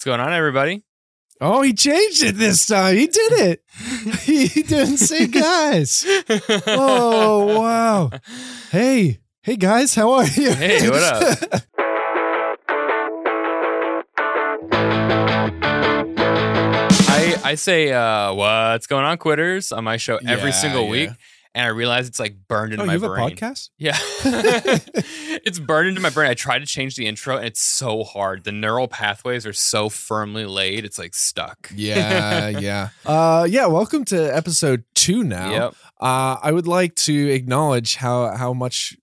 What's going on, everybody? Oh, he changed it this time. He did it. he didn't say guys. Oh, wow. Hey, hey, guys, how are you? Hey, what up? I I say uh, what's going on, quitters, on my show every Yeah, single yeah. And I realize it's like burned into oh, my you have brain. a podcast? Yeah. it's burned into my brain. I tried to change the intro and it's so hard. The neural pathways are so firmly laid. It's like stuck. Yeah, yeah. Uh, yeah, welcome to episode two now. Yep. Uh, I would like to acknowledge how, how much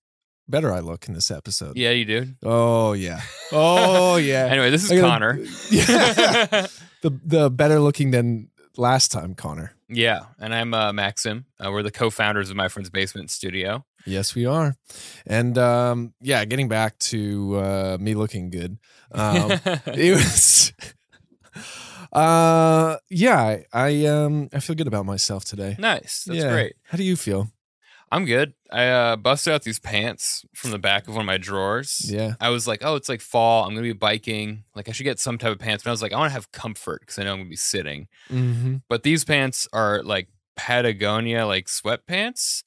better I look in this episode. Yeah, you do. Oh, yeah. Oh, yeah. Anyway, this is Connor. Yeah. the, the better looking than last time, Connor. Yeah. And I'm uh, Maxim. Uh, we're the co founders of My Friend's Basement Studio. Yes, we are. And um, yeah, getting back to uh, me looking good. Um, it was uh yeah, I, I um I feel good about myself today. nice. That's Yeah. great. How do you feel? I'm good. I uh, busted out these pants from the back of one of my drawers. Yeah. I was like, oh, it's like fall. I'm going to be biking. Like, I should get some type of pants. But I was like, I want to have comfort because I know I'm going to be sitting. Mm-hmm. But these pants are like Patagonia, like sweatpants.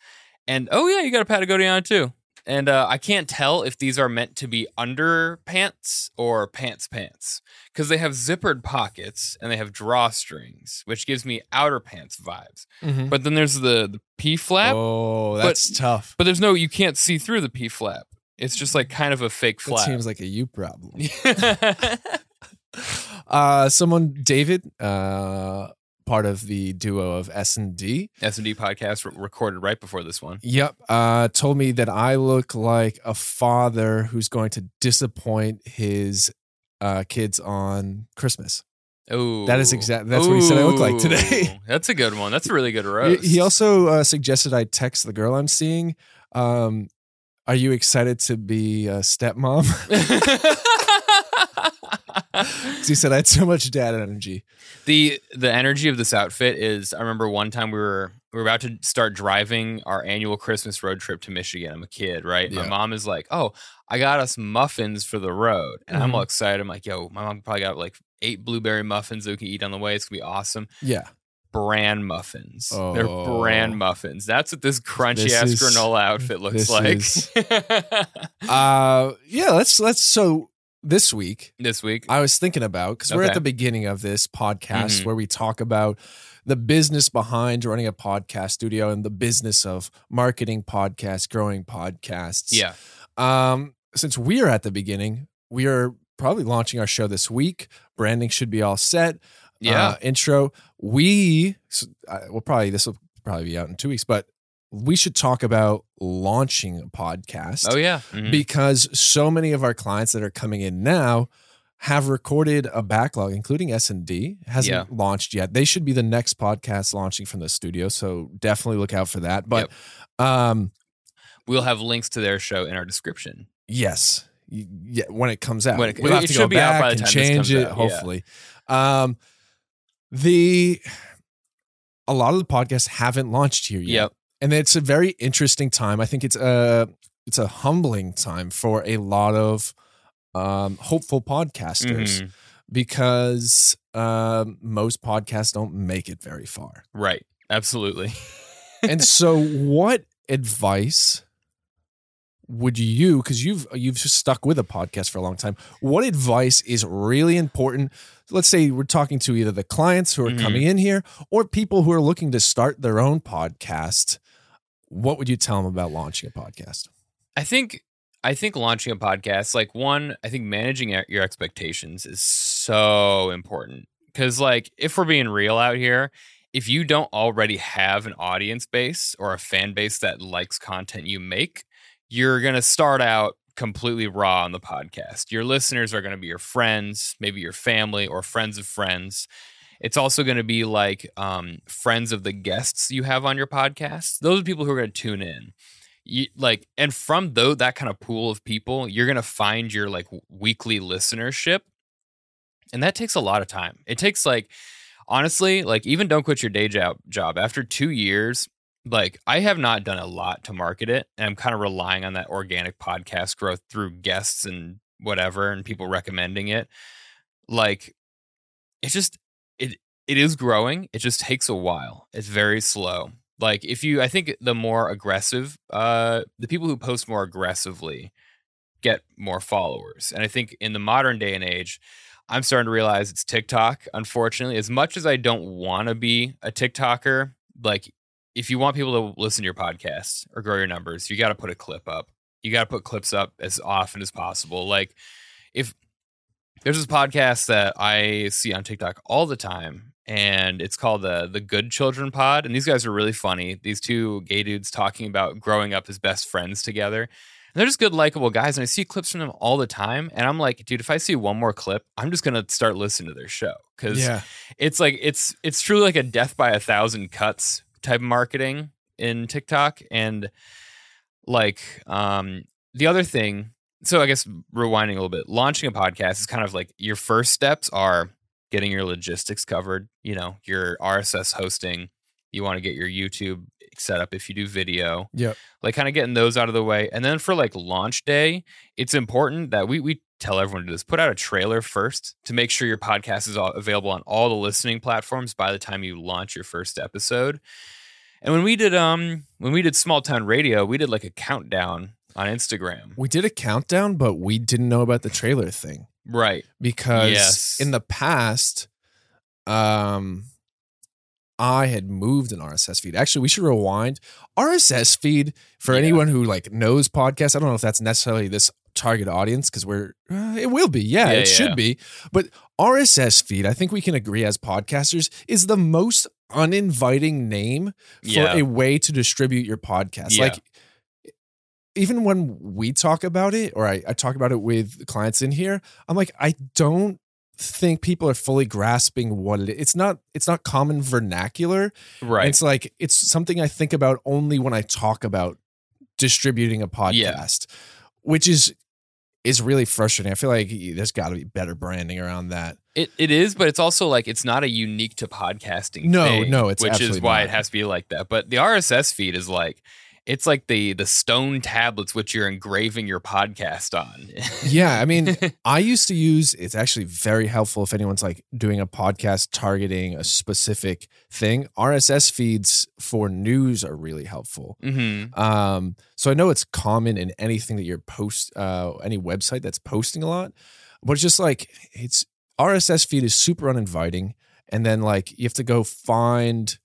And oh, yeah, you got a Patagonia on too. And uh, I can't tell if these are meant to be underpants or pants pants because they have zippered pockets and they have drawstrings, which gives me outer pants vibes. Mm-hmm. But then there's the, the P flap. oh, that's tough. But there's no, you can't see through the P flap. It's just like kind of a fake That flap. seems like a you problem. uh someone David, uh part of the duo of S and D. S and D podcast re- recorded right before this one. Yep. Uh, told me that I look like a father who's going to disappoint his uh, kids on Christmas. Oh, That is exact- that's what he said I look like today. That's a good one. That's a really good roast. He also uh, suggested I text the girl I'm seeing. Um, are you excited to be a stepmom? 'Cause he said I had so much dad energy. the the energy of this outfit is. I remember one time we were we were about to start driving our annual Christmas road trip to Michigan. I'm a kid, right? My mom is like, "Oh, I got us muffins for the road," and I'm Mhm. all excited. I'm like, "Yo, my mom probably got like eight blueberry muffins that we can eat on the way. It's gonna be awesome." Yeah. Bran muffins. Oh. They're Oh. bran muffins. That's what this crunchy This ass is- granola outfit looks like. is- Uh, yeah. Let's let's. So this week this week. I was thinking about because we're Okay. at the beginning of this podcast Mhm. where we talk about the business behind running a podcast studio and the business of marketing podcasts, growing podcasts. yeah. Um, since we are at the beginning, we are probably launching our show this week. Branding should be all set. Yeah. Uh, intro. We so, uh, will probably this will probably be out in two weeks, but we should talk about launching a podcast oh yeah. Mhm. because so many of our clients that are coming in now have recorded a backlog including s&d hasn't Yeah. launched yet they should be the next podcast launching from the studio so definitely look out for that but um we'll have links to their show in our description. yes yeah, when it comes out When it- we'll have it to should go be out back by the and change comes it out, yeah. hopefully um the a lot of the podcasts haven't launched here yet Yep. And it's a very interesting time. I think it's a it's a humbling time for a lot of um, hopeful podcasters Mhm. because um, most podcasts don't make it very far. Right. Absolutely. and so, what advice would you? Because you've you've stuck with a podcast for a long time. What advice is really important? Let's say we're talking to either the clients who are Mhm. coming in here or people who are looking to start their own podcast. What would you tell them about launching a podcast? I think I think launching a podcast, like one, I think managing your- expectations is so important. Cause like if we're being real out here, if you don't already have an audience base or a fan base that likes content you make, you're gonna start out completely raw on the podcast. Your listeners are gonna be your friends, maybe your family or friends of friends. It's also going to be like um, friends of the guests you have on your podcast. Those are people who are going to tune in. You, like and from though that kind of pool of people you're gonna find your like weekly listenership. And that takes a lot of time. It takes like honestly like even don't quit your day job job after two years like i have not done a lot to market it and i'm kind of relying on that organic podcast growth through guests and whatever and people recommending it. Like it's just it it is growing. It just takes a while. It's very slow. Like if you I think the more aggressive uh the people who post more aggressively get more followers. And I think in the modern day and age, I'm starting to realize it's TikTok, unfortunately. As much as I don't want to be a TikToker, like if you want people to listen to your podcast or grow your numbers, you got to put a clip up. You got to put clips up as often as possible. Like if there's this podcast that I see on TikTok all the time, and it's called the the Good Children Pod, and these guys are really funny. These two gay dudes talking about growing up as best friends together. And they're just good, likable guys, and I see clips from them all the time. And I'm like, dude, if I see one more clip, I'm just gonna start listening to their show because Yeah. it's like it's it's truly like a death by a thousand cuts type of marketing in TikTok. And like um the other thing, so I guess rewinding a little bit, launching a podcast is kind of like your first steps are getting your logistics covered, you know, your RSS hosting, you want to get your YouTube set up if you do video Yep. like kind of getting those out of the way. And then for like launch day, it's important that we we tell everyone to do this. Put out a trailer first to make sure your podcast is all available on all the listening platforms by the time you launch your first episode. And when we did um when we did small town radio, we did like a countdown on Instagram. We did a countdown, but we didn't know about the trailer thing Right. because Yes. in the past, um, I had moved an RSS feed. Actually, we should rewind. RSS feed for Yeah. anyone who like knows podcasts. I don't know if that's necessarily this target audience because we're uh, it will be. Yeah, Yeah, it yeah. should be. But RSS feed, I think we can agree as podcasters, is the most uninviting name for a way to distribute your podcast. Like even when we talk about it, or I, I talk about it with clients in here, I'm like, I don't think people are fully grasping what it is. It's not it's not common vernacular. right. It's like it's something I think about only when I talk about distributing a podcast, which is is really frustrating. I feel like there's got to be better branding around that. It it is, but it's also like it's not a unique to podcasting. No, thing, no, it's which is why not. it has to be like that. But the RSS feed is like it's like the the stone tablets which you're engraving your podcast on. Yeah, I mean, I used to use it's actually very helpful if anyone's like doing a podcast targeting a specific thing. RSS feeds for news are really helpful. hmm Um, so I know it's common in anything that you're post, uh, any website that's posting a lot, but it's just like it's RSS feed is super uninviting, and then like you have to go find.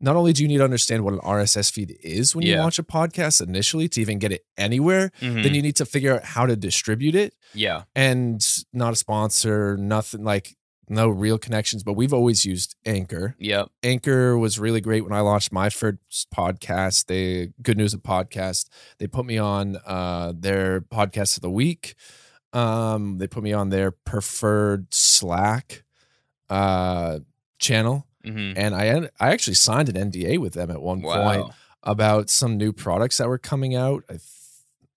Not only do you need to understand what an RSS feed is when you launch a podcast initially to even get it anywhere, hmm then you need to figure out how to distribute it yeah. and not a sponsor, nothing like no real connections, but we've always used Anchor. Yep. Anchor was really great when I launched my first podcast. They Good News of Podcast. They put me on uh, their podcast of the week. Um, they put me on their preferred Slack uh, channel, hmm and I I actually signed an NDA with them at one point about some new products that were coming out. I, th-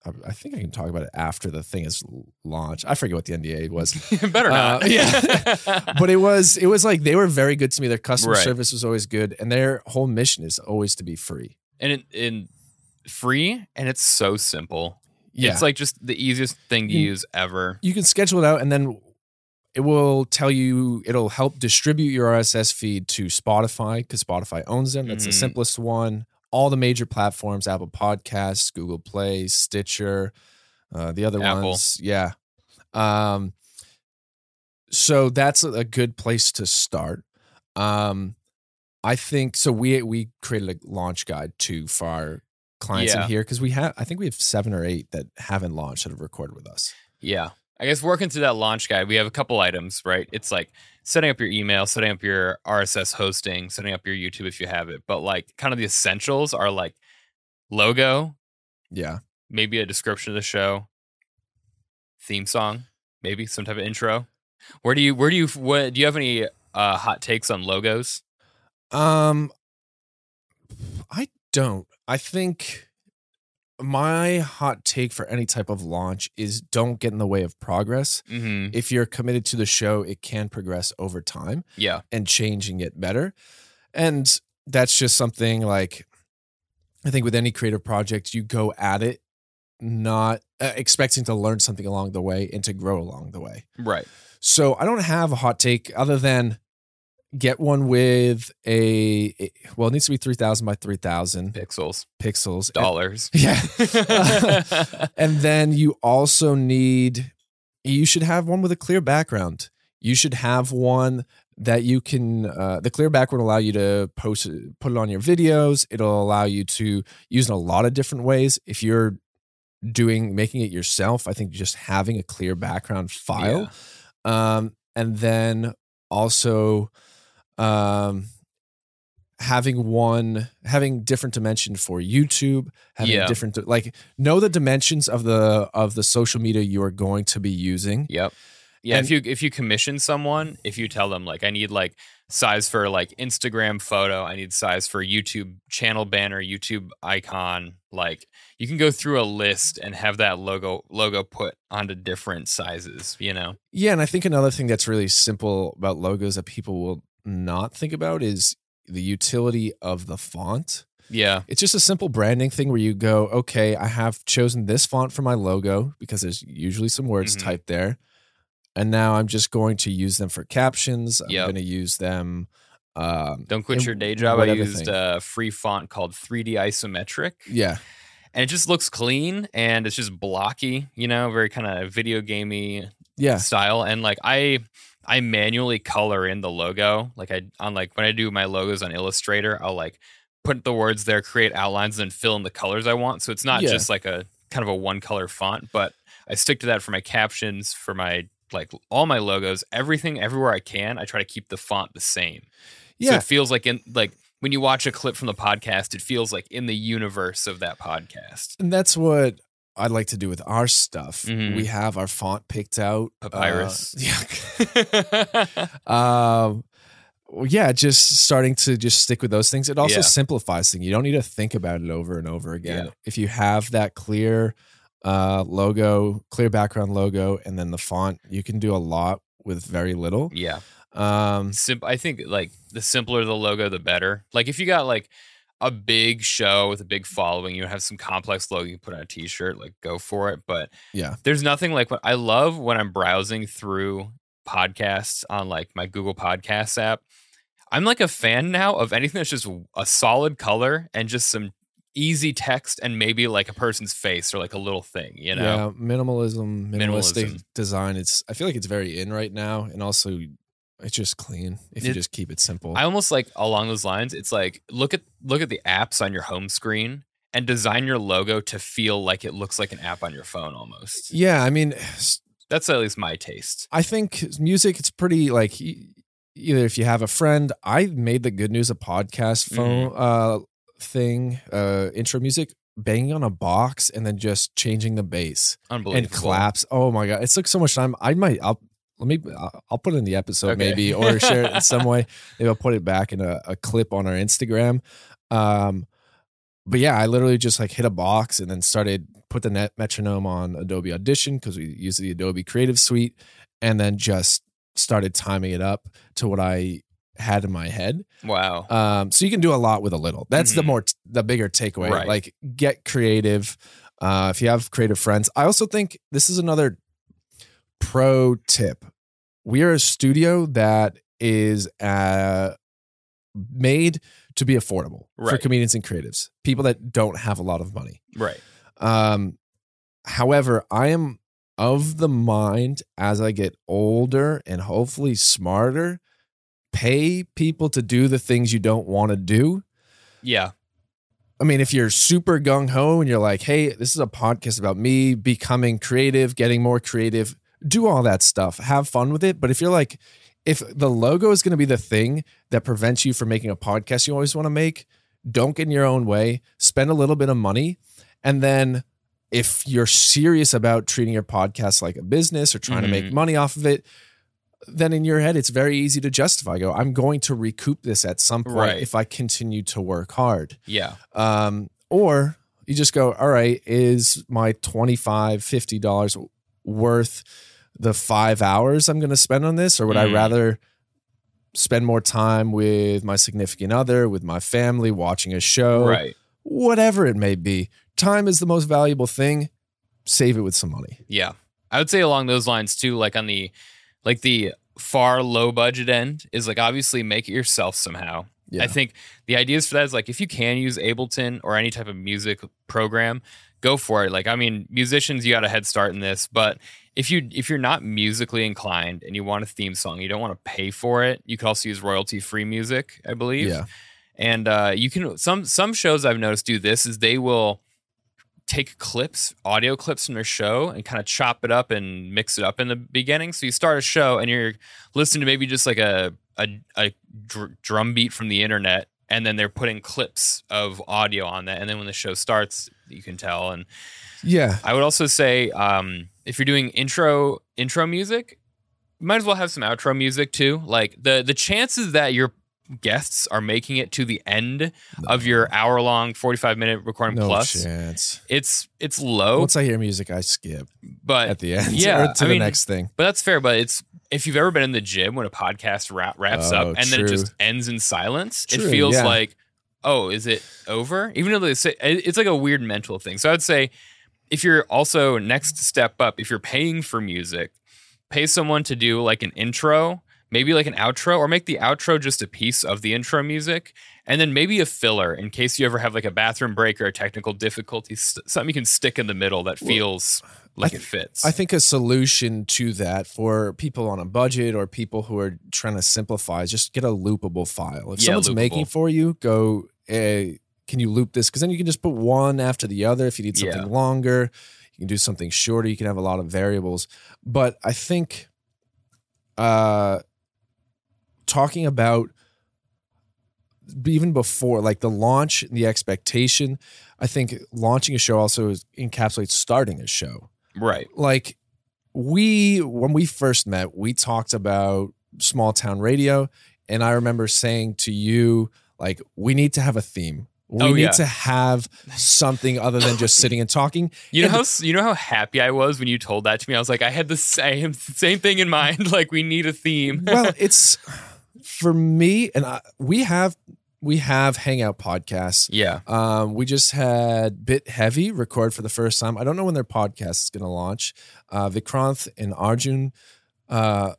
I- I think I can talk about it after the thing is launched. I forget what the NDA was, Better Uh, not. yeah. but it was it was like they were very good to me. Their customer Right. service was always good, and their whole mission is always to be free. and it, in free and it's so simple. Yeah, It's like just the easiest thing to You- use ever. you can schedule it out, and then it will tell you. It'll help distribute your RSS feed to Spotify because Spotify owns them. That's the Mhm. simplest one. All the major platforms: Apple Podcasts, Google Play, Stitcher, uh, the other Apple. ones. Yeah. Um. So that's a good place to start. Um, I think so. We we created a launch guide too for our clients Yeah. in here because we have. I think we have seven or eight that haven't launched that have recorded with us. Yeah. I guess working through that launch guide, we have a couple items, right? It's like setting up your email, setting up your RSS hosting, setting up your YouTube if you have it. But like kind of the essentials are like logo, Yeah. maybe a description of the show, theme song, maybe some type of intro. Where do you where do you what do you have any uh hot takes on logos? Um, I don't. I think my hot take for any type of launch is don't get in the way of progress. Mm-hmm. If you're committed to the show, it can progress over time Yeah. and changing it better. And that's just something like I think with any creative project, you go at it not uh, expecting to learn something along the way and to grow along the way. Right. So I don't have a hot take other than get one with a, well, it needs to be 3000 by 3000 Pixels, pixels. dollars. Yeah. and then you also need you should have one with a clear background. You should have one that you can uh, the clear background will allow you to post it, put it on your videos. It'll allow you to use in a lot of different ways. If you're doing making it yourself, I think just having a clear background file um, and then also um, having one having different dimension for YouTube, having Yeah. different like know the dimensions of the of the social media you are going to be using. Yep. Yeah, And- if you if you commission someone, if you tell them like I need like size for like Instagram photo, I need size for YouTube channel banner, YouTube icon, like you can go through a list and have that logo logo put onto different sizes, you know. Yeah, and I think another thing that's really simple about logos that people will not think about is the utility of the font. Yeah. It's just a simple branding thing where you go, okay, I have chosen this font for my logo because there's usually some words Mhm. typed there. And now I'm just going to use them for captions. I'm Yep. going to use them. Um, Don't quit your day job. I used thing. a free font called 3D Isometric. yeah. And it just looks clean and it's just blocky, you know, very kind of video gamey Yeah. style and like i i manually color in the logo like i on like when i do my logos on illustrator i'll like put the words there create outlines and then fill in the colors i want so it's not Yeah. just like a kind of a one color font but i stick to that for my captions for my like all my logos everything everywhere i can i try to keep the font the same so Yeah. it feels like in like when you watch a clip from the podcast it feels like in the universe of that podcast And that's what I'd like to do with our stuff. Mhm. We have our font picked out. uh, Papyrus. yeah. um, well, yeah, just starting to just stick with those things. It also Yeah. simplifies things. You don't need to think about it over and over again. Yeah. If you have that clear uh, logo, clear background logo, and then the font, you can do a lot with very little. yeah Um, Sim- I think like the simpler the logo, the better. Like if you got like a big show with a big following, you have some complex logo you put on a t-shirt, like go for it. But Yeah. there's nothing like what I love when I'm browsing through podcasts on like my Google Podcasts app. I'm like a fan now of anything that's just a solid color and just some easy text and maybe like a person's face or like a little thing, you know? Yeah, minimalism, minimalistic Minimalism. design. It's I feel like it's very in right now, and also it's just clean if you It- just keep it simple. I almost like along those lines. It's like look at look at the apps on your home screen and design your logo to feel like it looks like an app on your phone almost. yeah, I mean, s- That's at least my taste. I think music. It's pretty like e- either if you have a friend. I made the Good News a podcast phone uh thing uh intro music banging on a box and then just changing the bass Unbelievable. and claps. Oh my god, it took so much time. I might. I'll let me. I'll- I'll put it in the episode Okay. maybe or share it in some way. Maybe I'll put it back in a, a clip on our Instagram. Um, but yeah, I literally just like hit a box and then started put the net metronome on Adobe Audition because we use the Adobe Creative Suite, and then just started timing it up to what I had in my head. Wow. Um, so you can do a lot with a little. That's the Mhm. more the bigger takeaway. Right. Like get creative. Uh, if you have creative friends, I also think this is another pro tip. We are a studio that is uh, made to be affordable for comedians and creatives, people that don't have a lot of money. right. Um, however, I am of the mind as I get older and hopefully smarter, pay people to do the things you don't want to do. Yeah. I mean, if you're super gung ho and you're like, hey, this is a podcast about me becoming creative, getting more creative, do all that stuff, have fun with it. But if you're like, if the logo is going to be the thing that prevents you from making a podcast you always want to make, don't get in your own way. Spend a little bit of money. And then if you're serious about treating your podcast like a business or trying to make Mhm. money off of it, then in your head, it's very easy to justify. Go, I'm going to recoup this at some point Right. if I continue to work hard. Yeah. Um, or you just go, all right, is my 25 $50 worth the five hours I'm going to spend on this? Or would I Mm. rather spend more time with my significant other, with my family, watching a show, Right. whatever it may be? Time is the most valuable thing. save it with some money. Yeah. I would say along those lines too, like on the like the far low budget end is like obviously make it yourself somehow. Yeah. I think the ideas for that is like if you can use Ableton or any type of music program, go for it. Like I mean, musicians you got a head start in this, but if you if you're not musically inclined and you want a theme song, you don't want to pay for it. You could also use royalty free music, I believe. Yeah. And uh, you can some some shows I've noticed do this is they will take clips, audio clips from their show, and kind of chop it up and mix it up in the beginning. So you start a show and you're listening to maybe just like a a, a dr- drum beat from the internet, and then they're putting clips of audio on that, and then when the show starts, you can tell. And Yeah. I would also say um, if you're doing intro intro music, you might as well have some outro music too. Like the the chances that your guests are making it to the end of your hour long 45 minute recording No plus chance. it's it's low Once I hear music, I skip but at the end. yeah, to I the mean, next thing. but that's fair but it's if you've ever been in the gym when a podcast wrap, wraps Oh, up and then it just ends in silence True, it feels yeah. like oh is it over? Even though they say it's like a weird mental thing. So i'd say if you're also next step up if you're paying for music pay someone to do like an intro maybe like an outro or make the outro just a piece of the intro music and then maybe a filler in case you ever have like a bathroom break or a technical difficulty something you can stick in the middle that feels like it fits I think a solution to that for people on a budget or people who are trying to simplify is just get a loopable file. If Yeah, someone's making for you, go, can you loop this? Because then you can just put one after the other. If you need something Yeah. longer, you can do something shorter. You can have a lot of variables. But I think uh, talking about even before like the launch and the expectation i think launching a show also is, encapsulates starting a show right like we when we first met we talked about small town radio and i remember saying to you like we need to have a theme we Oh, need yeah. to have something other than just sitting and talking You know And how you know how happy I was when you told that to me. I was like, I had the same same thing in mind. Like, we need a theme. well it's for me and I, we have we have hangout podcasts yeah, Um, we just had Bit Heavy record for the first time. I don't know when their podcast is going to launch. Uh, Vikrant and Arjun uh,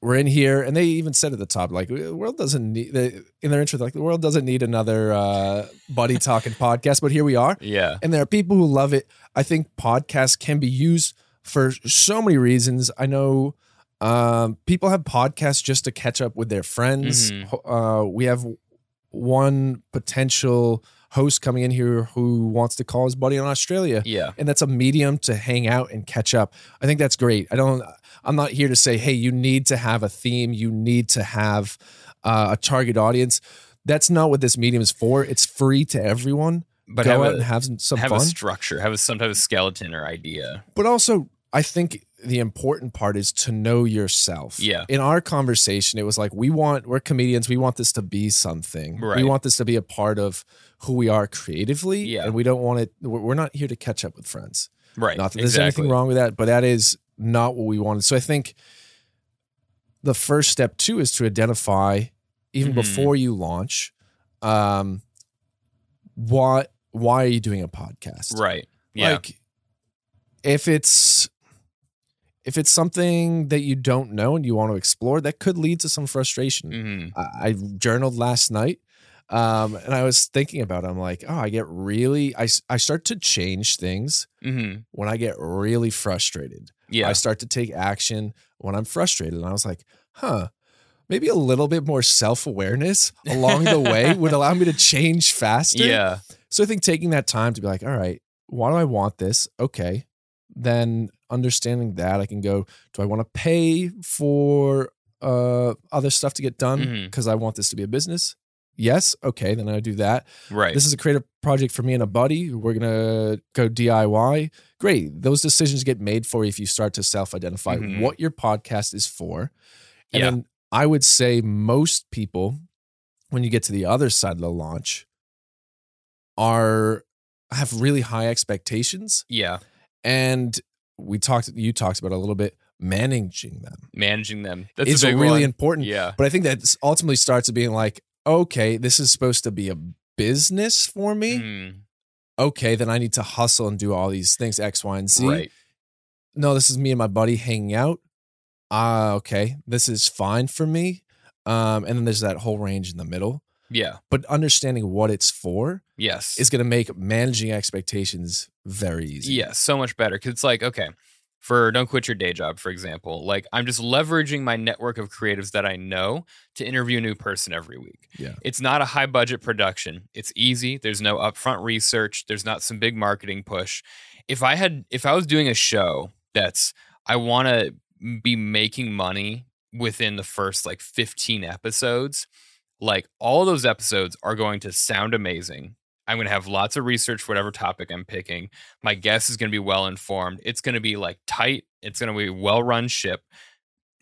were in here, and they even said at the top, like, "The world doesn't need." They, in their intro, like, the world doesn't need another uh, buddy talking podcast, but here we are. yeah, And there are people who love it. I think podcasts can be used for so many reasons. I know um, people have podcasts just to catch up with their friends. Mhm. Uh, we have one potential host coming in here who wants to call his buddy in Australia. yeah, And that's a medium to hang out and catch up. I think that's great. I don't. I'm not here to say, hey, you need to have a theme. You need to have uh, a target audience. That's not what this medium is for. It's free to everyone but go have out a, and have some, some have fun. a structure, have a, some type of skeleton or idea. but also, I think the important part is to know yourself. Yeah. In our conversation, it was like we want we're comedians. We want this to be something. Right. We want this to be a part of who we are creatively. Yeah. And we don't want it. We're not here to catch up with friends. Right. Not that there's exactly. anything wrong with that, but that is not what we wanted. So I think the first step too is to identify, even Mhm. before you launch, um, what why are you doing a podcast? Right. Yeah. Like if it's if it's something that you don't know and you want to explore, that could lead to some frustration. hmm I, I journaled last night. Um, and I was thinking about it. I'm like, oh, I get really, I, I start to change things hmm when I get really frustrated. Yeah. I start to take action when I'm frustrated. And I was like, huh, maybe a little bit more self awareness along the way would allow me to change faster. yeah. So I think taking that time to be like, all right, why do I want this? Okay. Then understanding that, I can go, do I want to pay for uh, other stuff to get done because I want this to be a business? Yes. Okay. Then I do that. Right. This is a creative project for me and a buddy. We're going to go DIY. Great. Those decisions get made for you if you start to self identify Mhm. what your podcast is for. And Yeah. then I would say most people, when you get to the other side of the launch, are have really high expectations. yeah. And we talked, you talked about a little bit, managing them. Managing them. That's it's a big really one. important. Yeah. But I think that ultimately starts to being like, okay, this is supposed to be a business for me. Mm. okay, then I need to hustle and do all these things X, Y, and Z. Right. No, this is me and my buddy hanging out. Ah, okay, this is fine for me. Um, and then there's that whole range in the middle. Yeah. But understanding what it's for Yes. is going to make managing expectations very easy. Yeah, so much better. Cause it's like, okay, for don't quit your day job, for example, like I'm just leveraging my network of creatives that I know to interview a new person every week. Yeah. It's not a high budget production. It's easy. There's no upfront research. There's not some big marketing push. If I had if I was doing a show that's I want to be making money within the first like 15 episodes, like all those episodes are going to sound amazing. I'm going to have lots of research for whatever topic I'm picking. My guest is going to be well informed. It's going to be like tight. It's going to be well run ship.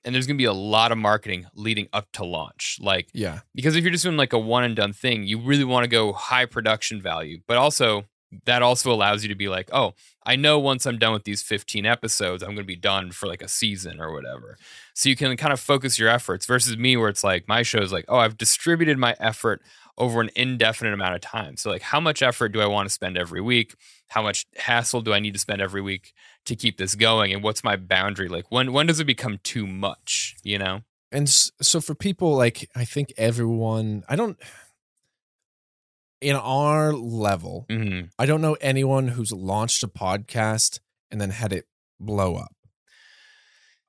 And there's going to be a lot of marketing leading up to launch. Like, Yeah. because if you're just doing like a one and done thing, you really want to go high production value, but also that also allows you to be like, oh, I know once I'm done with these 15 episodes, I'm going to be done for like a season or whatever. So you can kind of focus your efforts versus me, where it's like my show is like, oh, I've distributed my effort over an indefinite amount of time. So, like, how much effort do I want to spend every week? How much hassle do I need to spend every week to keep this going? And what's my boundary? Like, when when does it become too much? You know? And so for people like I think everyone I don't in our level, hmm I don't know anyone who's launched a podcast and then had it blow up.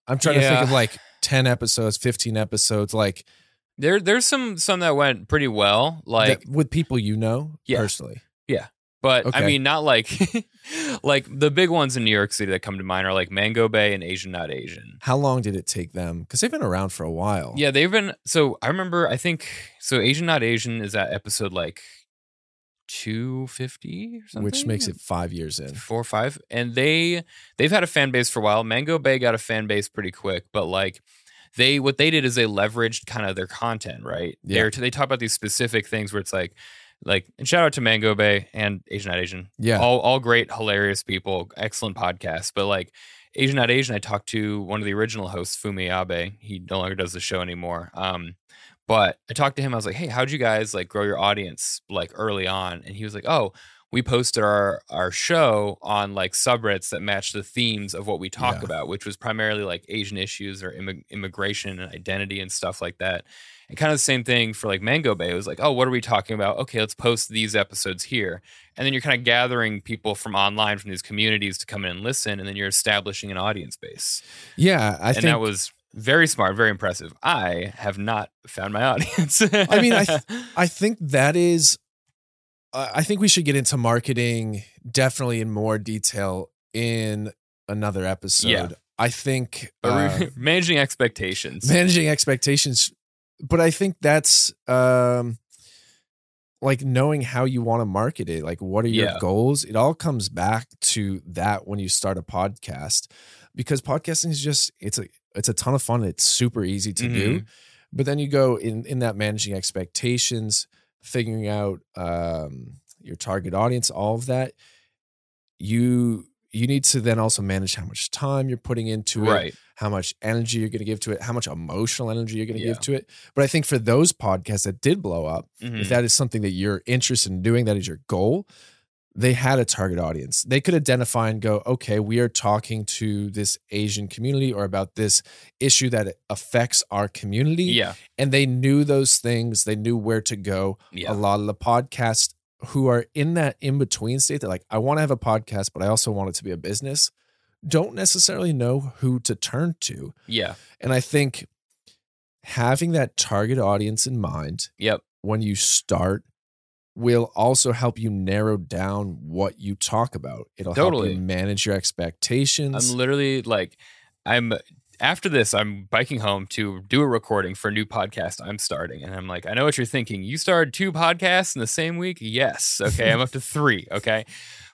I'm trying to think of like 10 episodes, 15 episodes like There, there's some some that went pretty well. Like, with people you know Yeah. personally. Yeah. But I mean, not like like the big ones in New York City that come to mind are like Mango Bay and Asian Not Asian. How long did it take them? Cuz they've been around for a while. Yeah, they've been. So I remember. I think so. Asian Not Asian is that episode like two fifty or something, which makes it 5 years in. four or five. And they they've had a fan base for a while. Mango Bay got a fan base pretty quick, but like. They what they did is they leveraged kind of their content, right? Yeah. They're, they talk about these specific things where it's like, like, and shout out to Mango Bay and Asian Not Asian, Yeah. all all great, hilarious people, excellent podcasts. But like Asian Not Asian, I talked to one of the original hosts, Fumi Abe. He no longer does the show anymore. Um, but I talked to him. I was like, "Hey, how'd you guys like grow your audience like early on?" And he was like, "Oh, we posted our our show on like subreddits that match the themes of what we talk Yeah. about, which was primarily like Asian issues or immig- immigration and identity and stuff like that." And kind of the same thing for like Mango Bay. It was like, "Oh, what are we talking about? Okay, let's post these episodes here." And then you're kind of gathering people from online from these communities to come in and listen, and then you're establishing an audience base. Yeah, I and think that was very smart, very impressive. I have not found my audience. I mean, I th- I think that is. Uh, I think we should get into marketing definitely in more detail in another episode. Yeah. I think uh, managing expectations. managing expectations, but I think that's um, like knowing how you want to market it. Like, what are your Yeah. goals? It all comes back to that when you start a podcast, because podcasting is just it's a it's a ton of fun. It's super easy to do Mhm. but then you go in in that managing expectations figuring out um your target audience all of that you you need to then also manage how much time you're putting into it right. how much energy you're going to give to it how much emotional energy you're going to Yeah. give to it but i think for those podcasts that did blow up Mhm. if that is something that you're interested in doing that is your goal they had a target audience they could identify and go okay we are talking to this asian community or about this issue that affects our community yeah. and they knew those things they knew where to go Yeah. a lot of the podcasts who are in that in between state they're like i want to have a podcast but i also want it to be a business don't necessarily know who to turn to Yeah. and i think having that target audience in mind Yep. when you start will also help you narrow down what you talk about. It'll help Totally. you manage your expectations. I'm literally like, I'm after this, I'm biking home to do a recording for a new podcast I'm starting. And I'm like, I know what you're thinking. You started two podcasts in the same week? Yes. Okay. I'm up to three. Okay.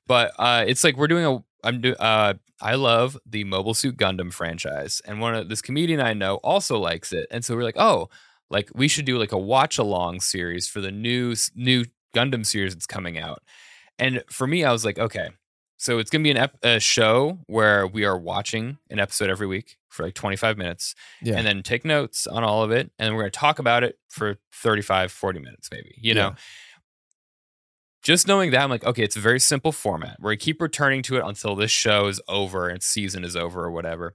But uh, it's like we're doing a, I'm do, uh, I love the Mobile Suit Gundam franchise. And one of this comedian I know also likes it. And so we're like, oh, like we should do like a watch along series for the new, new Gundam series that's coming out. And for me, I was like, okay, so it's going to be an ep- a show where we are watching an episode every week for like 25 minutes yeah. and then take notes on all of it. And then we're going to talk about it for 35, 40 minutes, maybe, you know? just knowing that, I'm like, okay, it's a very simple format where I keep returning to it until this show is over and season is over or whatever.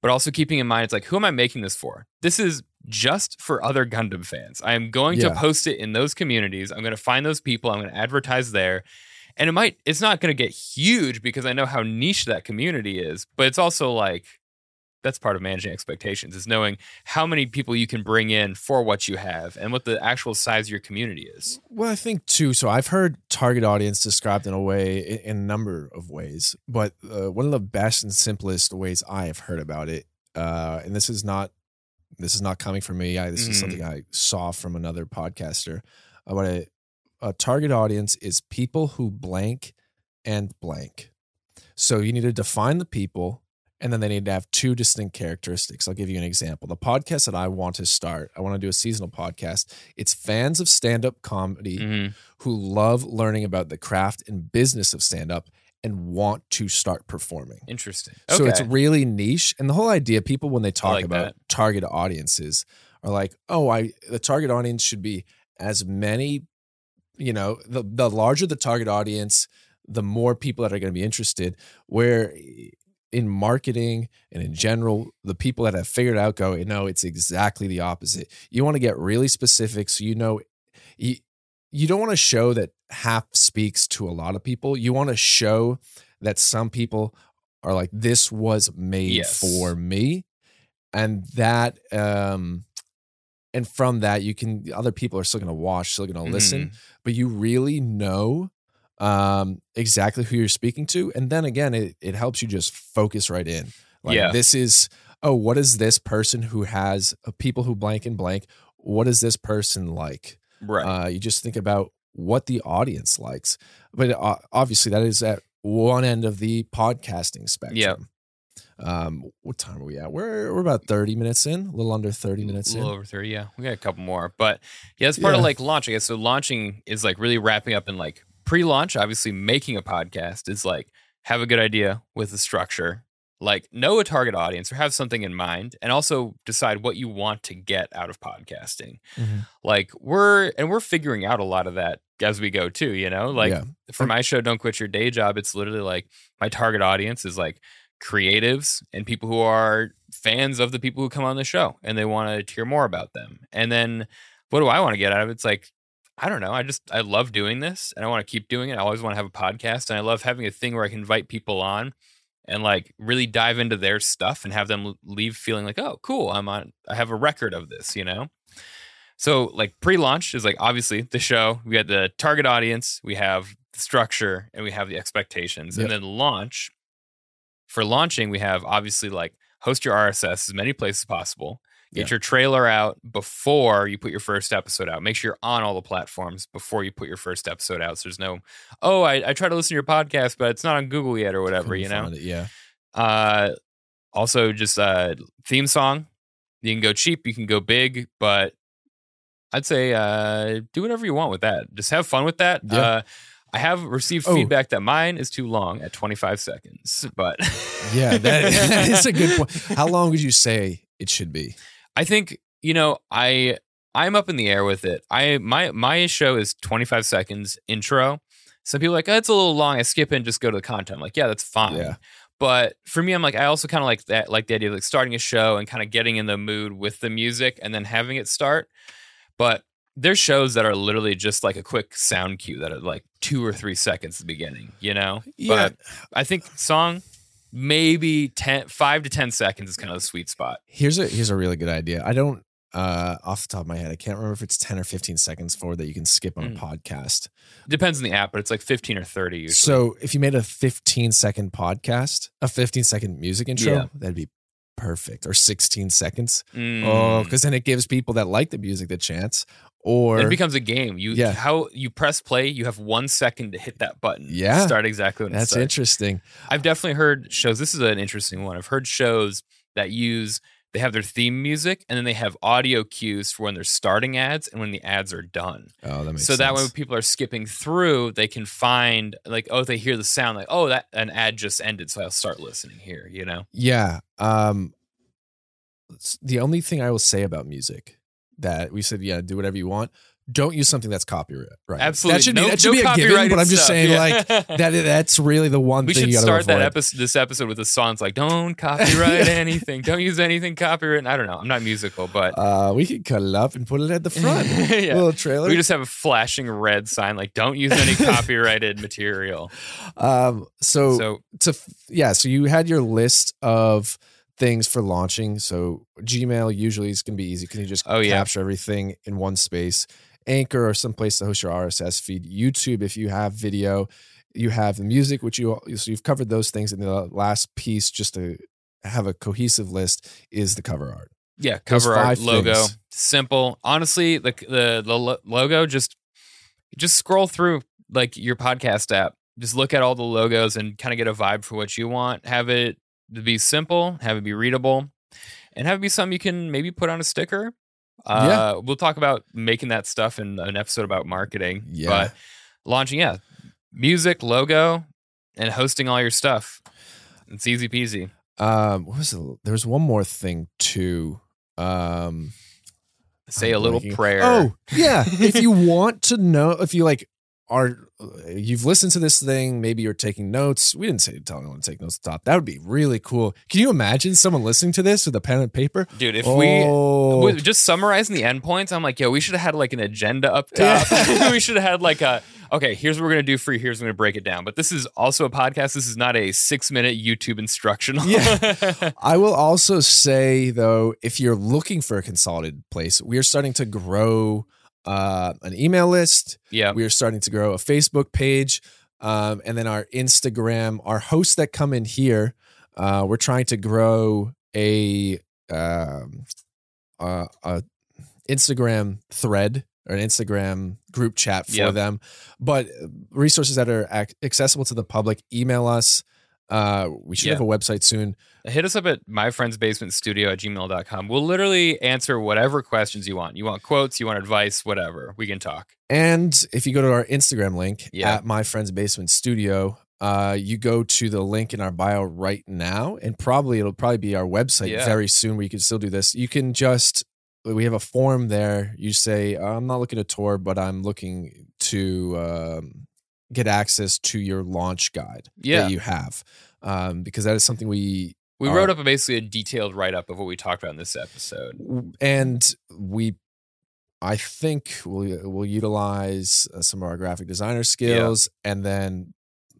But also keeping in mind, it's like, who am I making this for? This is just for other Gundam fans. I am going Yeah. to post it in those communities. I'm going to find those people. I'm going to advertise there. And it might, it's not going to get huge because I know how niche that community is. But it's also like, that's part of managing expectations is knowing how many people you can bring in for what you have and what the actual size of your community is. Well, I think too. So I've heard target audience described in a way, in a number of ways, but uh, one of the best and simplest ways I have heard about it, uh, and this is not, this is not coming from me. I, this is Mhm. something I saw from another podcaster. Uh, what a, a target audience is people who blank and blank. So you need to define the people, and then they need to have two distinct characteristics. I'll give you an example. The podcast that I want to start, I want to do a seasonal podcast. It's fans of stand up comedy Mhm. who love learning about the craft and business of stand up and want to start performing. Interesting. So it's really niche. And the whole idea, people when they talk like about target audiences are like, oh, I the target audience should be as many, you know, the the larger the target audience, the more people that are going to be interested. Where in marketing and in general, the people that have figured out go, no, it's exactly the opposite. You want to get really specific so you know you, you don't want to show that half speaks to a lot of people. You want to show that some people are like, this was made Yes. for me. And that um and from that you can other people are still gonna watch, still gonna listen, Mhm. but you really know um exactly who you're speaking to. And then again, it, it helps you just focus right in. Like Yeah. this is oh, what is this person who has uh, people who blank and blank? What is this person like? Right. Uh, you just think about what the audience likes. But uh, obviously, that is at one end of the podcasting spectrum. Yeah. Um, what time are we at? We're we're about thirty minutes in, a little under thirty minutes a in. little over 30 yeah we got a couple more but yeah it's part of like launch i guess so launching is like really wrapping up in like pre-launch obviously making a podcast is like have a good idea with the structure like know a target audience or have something in mind and also decide what you want to get out of podcasting Mhm. like we're and we're figuring out a lot of that as we go too you know like Yeah. for my show don't quit your day job it's literally like my target audience is like creatives and people who are fans of the people who come on the show and they want to hear more about them and then what do i want to get out of it it's like i don't know i just i love doing this and i want to keep doing it i always want to have a podcast and i love having a thing where i can invite people on and like really dive into their stuff and have them leave feeling like oh cool i'm on i have a record of this you know so like pre-launch is like obviously the show. We got the target audience, we have the structure, and we have the expectations. Yep. And then launch. For launching, we have obviously like host your RSS as many places as possible. Get Yeah. your trailer out before you put your first episode out. Make sure you're on all the platforms before you put your first episode out. So there's no, oh, I, I try to listen to your podcast, but it's not on Google yet or whatever, you know? it, yeah. Uh, also, just uh, theme song. You can go cheap, you can go big, but I'd say uh, do whatever you want with that. Just have fun with that. Yeah. Uh, I have received Oh. feedback that mine is too long at 25 seconds, but Yeah, that, that is a good point. How long would you say it should be? I think you know I I'm up in the air with it. I my my show is 25 seconds intro. Some people are like oh, it's a little long. I skip it and just go to the content. I'm like yeah, that's fine. Yeah. But for me, I'm like I also kind of like that like the idea of like starting a show and kind of getting in the mood with the music and then having it start. But there's shows that are literally just like a quick sound cue that are like two or three seconds at the beginning, you know? Yeah. But I think song maybe 10 5 to 10 seconds is kind of the sweet spot. Here's a here's a really good idea. I don't uh off the top of my head, I can't remember if it's 10 or 15 seconds forward that you can skip on Mm. a podcast. Depends on the app, but it's like 15 or 30 usually. So if you made a 15 second podcast, a 15 second music intro, Yeah. that'd be perfect. Or 16 seconds. Mm. Oh, because then it gives people that like the music the chance. Or it becomes a game. You Yeah. how you press play, you have one second to hit that button. Yeah. Start exactly when that's starts. interesting. I've definitely heard shows. This is an interesting one. I've heard shows that use they have their theme music and then they have audio cues for when they're starting ads and when the ads are done. Oh, that makes so that way when people are skipping through, they can find like, oh, they hear the sound, like, oh, that an ad just ended, so I'll start listening here, you know? Yeah. Um the only thing I will say about music that we said, yeah, do whatever you want. Don't use something that's copyright. Right. Absolutely. That should be, no, that should no be a given, copyrighted but I'm just stuff, saying, yeah. like, that that's really the one we thing should you gotta start that episode, this episode with a song like, don't copyright anything. Don't use anything copyright. I don't know. I'm not musical, but Uh, we could cut it up and put it at the front. Yeah. Little trailer. we just have a flashing red sign like, don't use any copyrighted material. um, so, So, to yeah, so you had your list of things for launching. So Gmail usually is going to be easy because you just Oh, yeah. capture everything in one space. Anchor or someplace to host your RSS feed. YouTube, if you have video, you have the music, which you so you've covered those things. And the last piece, just to have a cohesive list, is the cover art. yeah, cover art, logo, things. simple. Honestly, the, the, the logo, just, just scroll through like your podcast app. Just look at all the logos and kind of get a vibe for what you want. Have it to be simple, have it be readable, and have it be something you can maybe put on a sticker. Uh, We'll talk about making that stuff in an episode about marketing. Yeah. But launching, yeah, music, logo, and hosting all your stuff. It's easy peasy. Um, what was it? There was one more thing too. Um, Say I'm a little blanking. prayer. Oh, yeah. if you want to know, if you like are you've listened to this thing, maybe you're taking notes. We didn't say to tell anyone to take notes at the top. That would be really cool. Can you imagine someone listening to this with a pen and paper? dude, if we oh, with just summarizing the endpoints, I'm like, yo, we should have had like an agenda up Yeah. top. we should have had like a okay, here's what we're gonna do for you. Here's we're gonna break it down. But this is also a podcast. This is not a six minute YouTube instructional. Yeah. I will also say though, if you're looking for a consolidated place, we are starting to grow uh, an email list. yeah. We are starting to grow a Facebook page, um, and then our Instagram. Our hosts that come in here, uh, we're trying to grow a um, uh, a Instagram thread or an Instagram group chat for Yep. them. But resources that are ac- accessible to the public, email us. Uh, we should Yeah. have a website soon. Hit us up at myfriendsbasementstudio at gmail.com. We'll literally answer whatever questions you want. You want quotes, you want advice, whatever. We can talk. And if you go to our Instagram link Yeah. at my friend's basement studio, uh, you go to the link in our bio right now, and probably it'll probably be our website Yeah. very soon where you can still do this. You can just we have a form there. You say, I'm not looking to tour, but I'm looking to um, get access to your launch guide Yeah. that you have. Um, because that is something we We Uh, wrote up a, basically a detailed write up of what we talked about in this episode. and we i think we'll we'll utilize uh, some of our graphic designer skills and then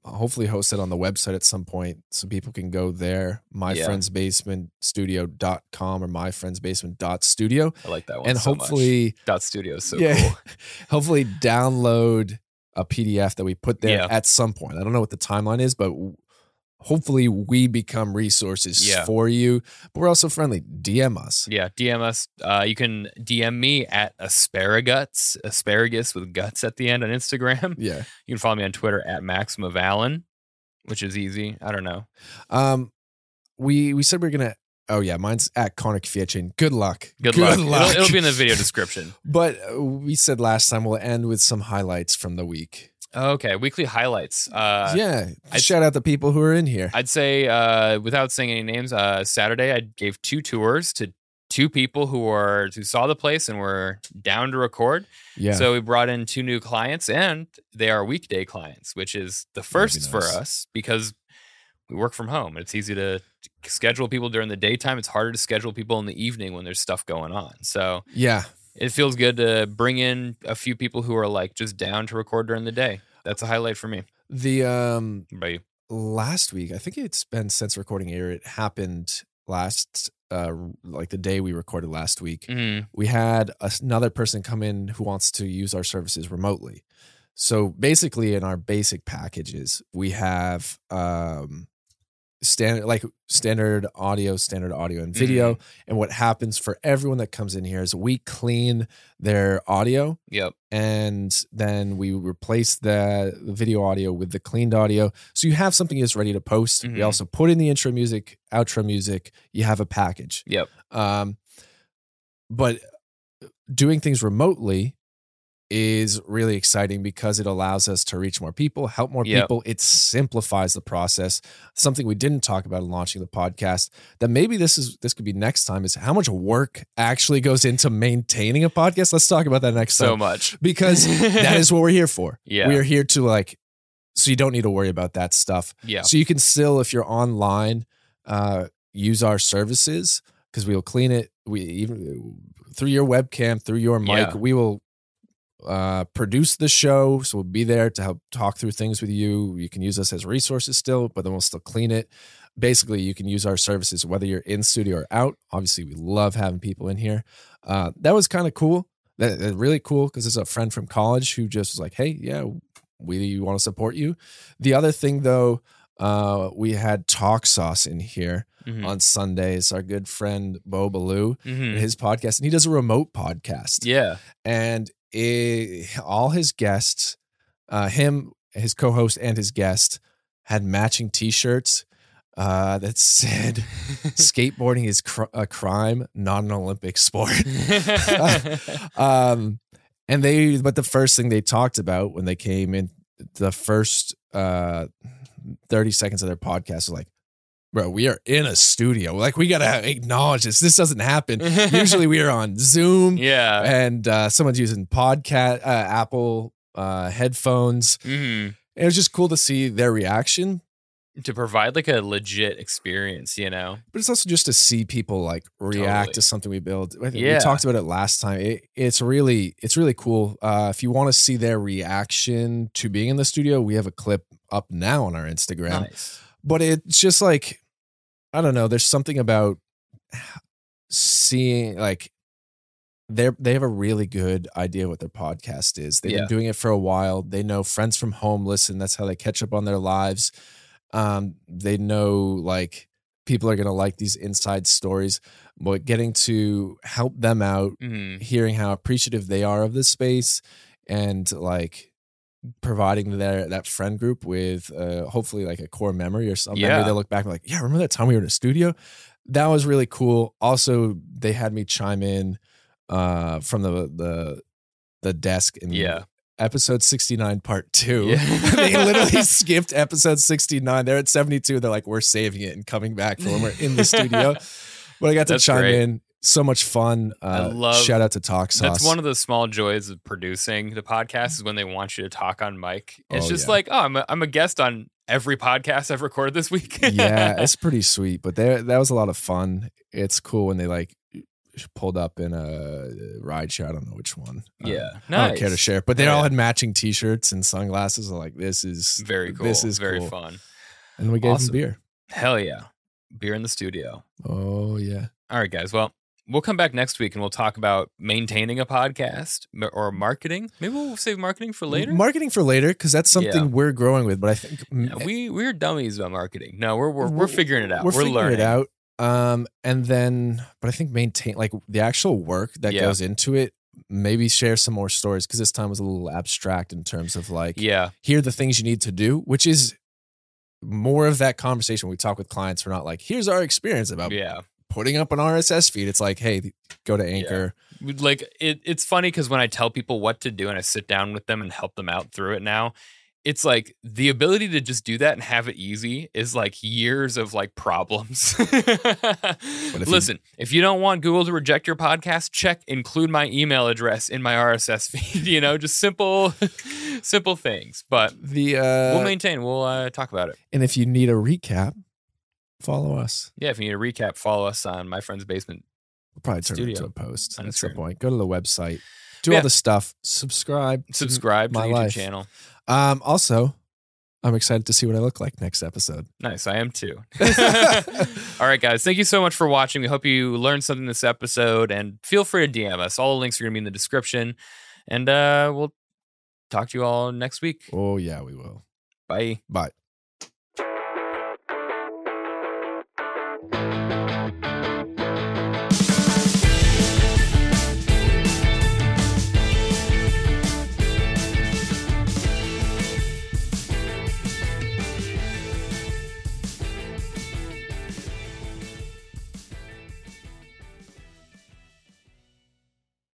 hopefully host it on the website at some point so people can go there myfriendsbasementstudio.com or myfriendsbasement.studio I like that one. and so much. hopefully Dot Studio is so Yeah. cool. hopefully download a pdf that we put there Yeah. at some point i don't know what the timeline is but hopefully we become resources Yeah. for you but we're also friendly dm us Yeah, DM us. Uh, you can DM me at asparagus, asparagus with guts at the end on Instagram. yeah You can follow me on Twitter at Maxim of Allen, which is easy. I don't know. Um, we we said we are gonna. Oh yeah, mine's at Connor Kwiecien. Good luck. Good, luck. It'll, it'll be in the video description. But uh, we said last time we'll end with some highlights from the week. Okay, weekly highlights. Uh, yeah, I'd- shout out the people who are in here. I'd say, uh, without saying any names, uh, Saturday I gave two tours to two people who were who saw the place and were down to record. yeah, So we brought in two new clients, and they are weekday clients, which is the first for us because we work from home. It's easy to schedule people during the daytime. It's harder to schedule people in the evening when there's stuff going on. So yeah. it feels good to bring in a few people who are like just down to record during the day. That's a highlight for me. The um What about you? last week, I think it's been since recording here. It happened last uh like the day we recorded last week. Mhm. we had another person come in who wants to use our services remotely. So basically, in our basic packages, we have um, standard like standard audio, standard audio and video. And what happens for everyone that comes in here is we clean their audio Yep. and then we replace the, video audio with the cleaned audio. So you have something that's ready to post. We Mhm. also put in the intro music, outro music. You have a package. Yep. Um, but doing things remotely is really exciting because it allows us to reach more people, help more Yep. people. It simplifies the process. Something we didn't talk about in launching the podcast that maybe this is this could be next time is how much work actually goes into maintaining a podcast. Let's talk about that next So time So much. because that is what we're here for. Yeah. We're here to like so you don't need to worry about that stuff. Yeah. So you can still, if you're online, uh, use our services because we'll clean it. We even through your webcam, through your mic, Yeah. we will uh, produce the show. So we'll be there to help talk through things with you. You can use us as resources still, but then we'll still clean it. Basically, you can use our services whether you're in studio or out. Obviously, we love having people in here. Uh, that was kind of cool. That, that really cool because it's a friend from college who just was like, "Hey, yeah, we want to support you." The other thing, though, uh, we had Talk Sauce in here Mhm. on Sundays. Our good friend Bo Baloo, Mhm. his podcast, and he does a remote podcast. Yeah. And it, all his guests, uh, him, his co-host, and his guest had matching T-shirts uh, that said "Skateboarding is cr- a crime, not an Olympic sport." um, and they, but the first thing they talked about when they came in, the first uh, 30 seconds of their podcast was like, bro, we are in a studio. Like, we got to acknowledge this. This doesn't happen. Usually we are on Zoom yeah. and uh, someone's using podcast, uh, Apple uh, headphones. hmm It was just cool to see their reaction. To provide like a legit experience, you know? But it's also just to see people like react Totally. to something we build. I think Yeah. We talked about it last time. It, it's really, it's really cool. Uh, if you want to see their reaction to being in the studio, we have a clip up now on our Instagram. Nice. But it's just like, I don't know. There's something about seeing like they're they have a really good idea what their podcast is. They've Yeah. been doing it for a while. They know friends from home listen. That's how they catch up on their lives. Um, they know like people are gonna like these inside stories. But getting to help them out, hmm hearing how appreciative they are of this space, and like providing their that friend group with uh, hopefully like a core memory or something. Yeah. They look back and like, yeah, remember that time we were in a studio? That was really cool. Also, they had me chime in uh, from the the the desk in Yeah. episode 69 part 2 Yeah. they literally skipped episode 69 they're at 72 they're like we're saving it and coming back for when we're in the studio but i got to That's chime great. in so much fun uh, love- shout out to talk sauce That's one of the small joys of producing the podcast is when they want you to talk on mic. It's Oh, just yeah. like, oh, I'm a, I'm a guest on every podcast I've recorded this week. yeah, it's pretty sweet. But there, that was a lot of fun. It's cool when they like pulled up in a ride share. I don't know which one. Um, yeah. I don't care to share. But they Yeah. all had matching T-shirts and sunglasses. I'm like this is Very cool. This is very cool. fun. And we gave Awesome. them beer. Hell yeah. Beer in the studio. Oh yeah. All right, guys. Well, we'll come back next week and we'll talk about maintaining a podcast or marketing. Maybe we'll save marketing for later. Marketing for later because that's something Yeah. we're growing with. But I think Yeah, we we're dummies about marketing. No, we're we're, we're figuring it out. We're, We're, figuring learning it out. Um, and then, but I think maintain like the actual work that Yeah. goes into it. Maybe share some more stories because this time was a little abstract in terms of like Yeah, here are the things you need to do, which is more of that conversation we talk with clients. We're not like, here's our experience about yeah. Putting up an RSS feed. It's like, hey, go to Anchor. Like it, it's funny because when I tell people what to do and I sit down with them and help them out through it now, it's like the ability to just do that and have it easy is like years of like problems. if you- Listen, if you don't want Google to reject your podcast, check include my email address in my RSS feed. You know, just simple, simple things. But The uh, we'll maintain. We'll uh, talk about it. and if you need a recap, follow us. Yeah, if you need a recap, follow us on my friend's basement. We'll probably turn it into a post On at some point. Go to the website, do Yeah. all the stuff, subscribe, Subscribe to my the YouTube life. channel. Um, also, I'm excited to see what I look like next episode. Nice, I am too. All right, guys, thank you so much for watching. We hope you learned something this episode, and feel free to DM us. All the links are going to be in the description, and uh, we'll talk to you all next week. oh yeah, we will. Bye. Bye.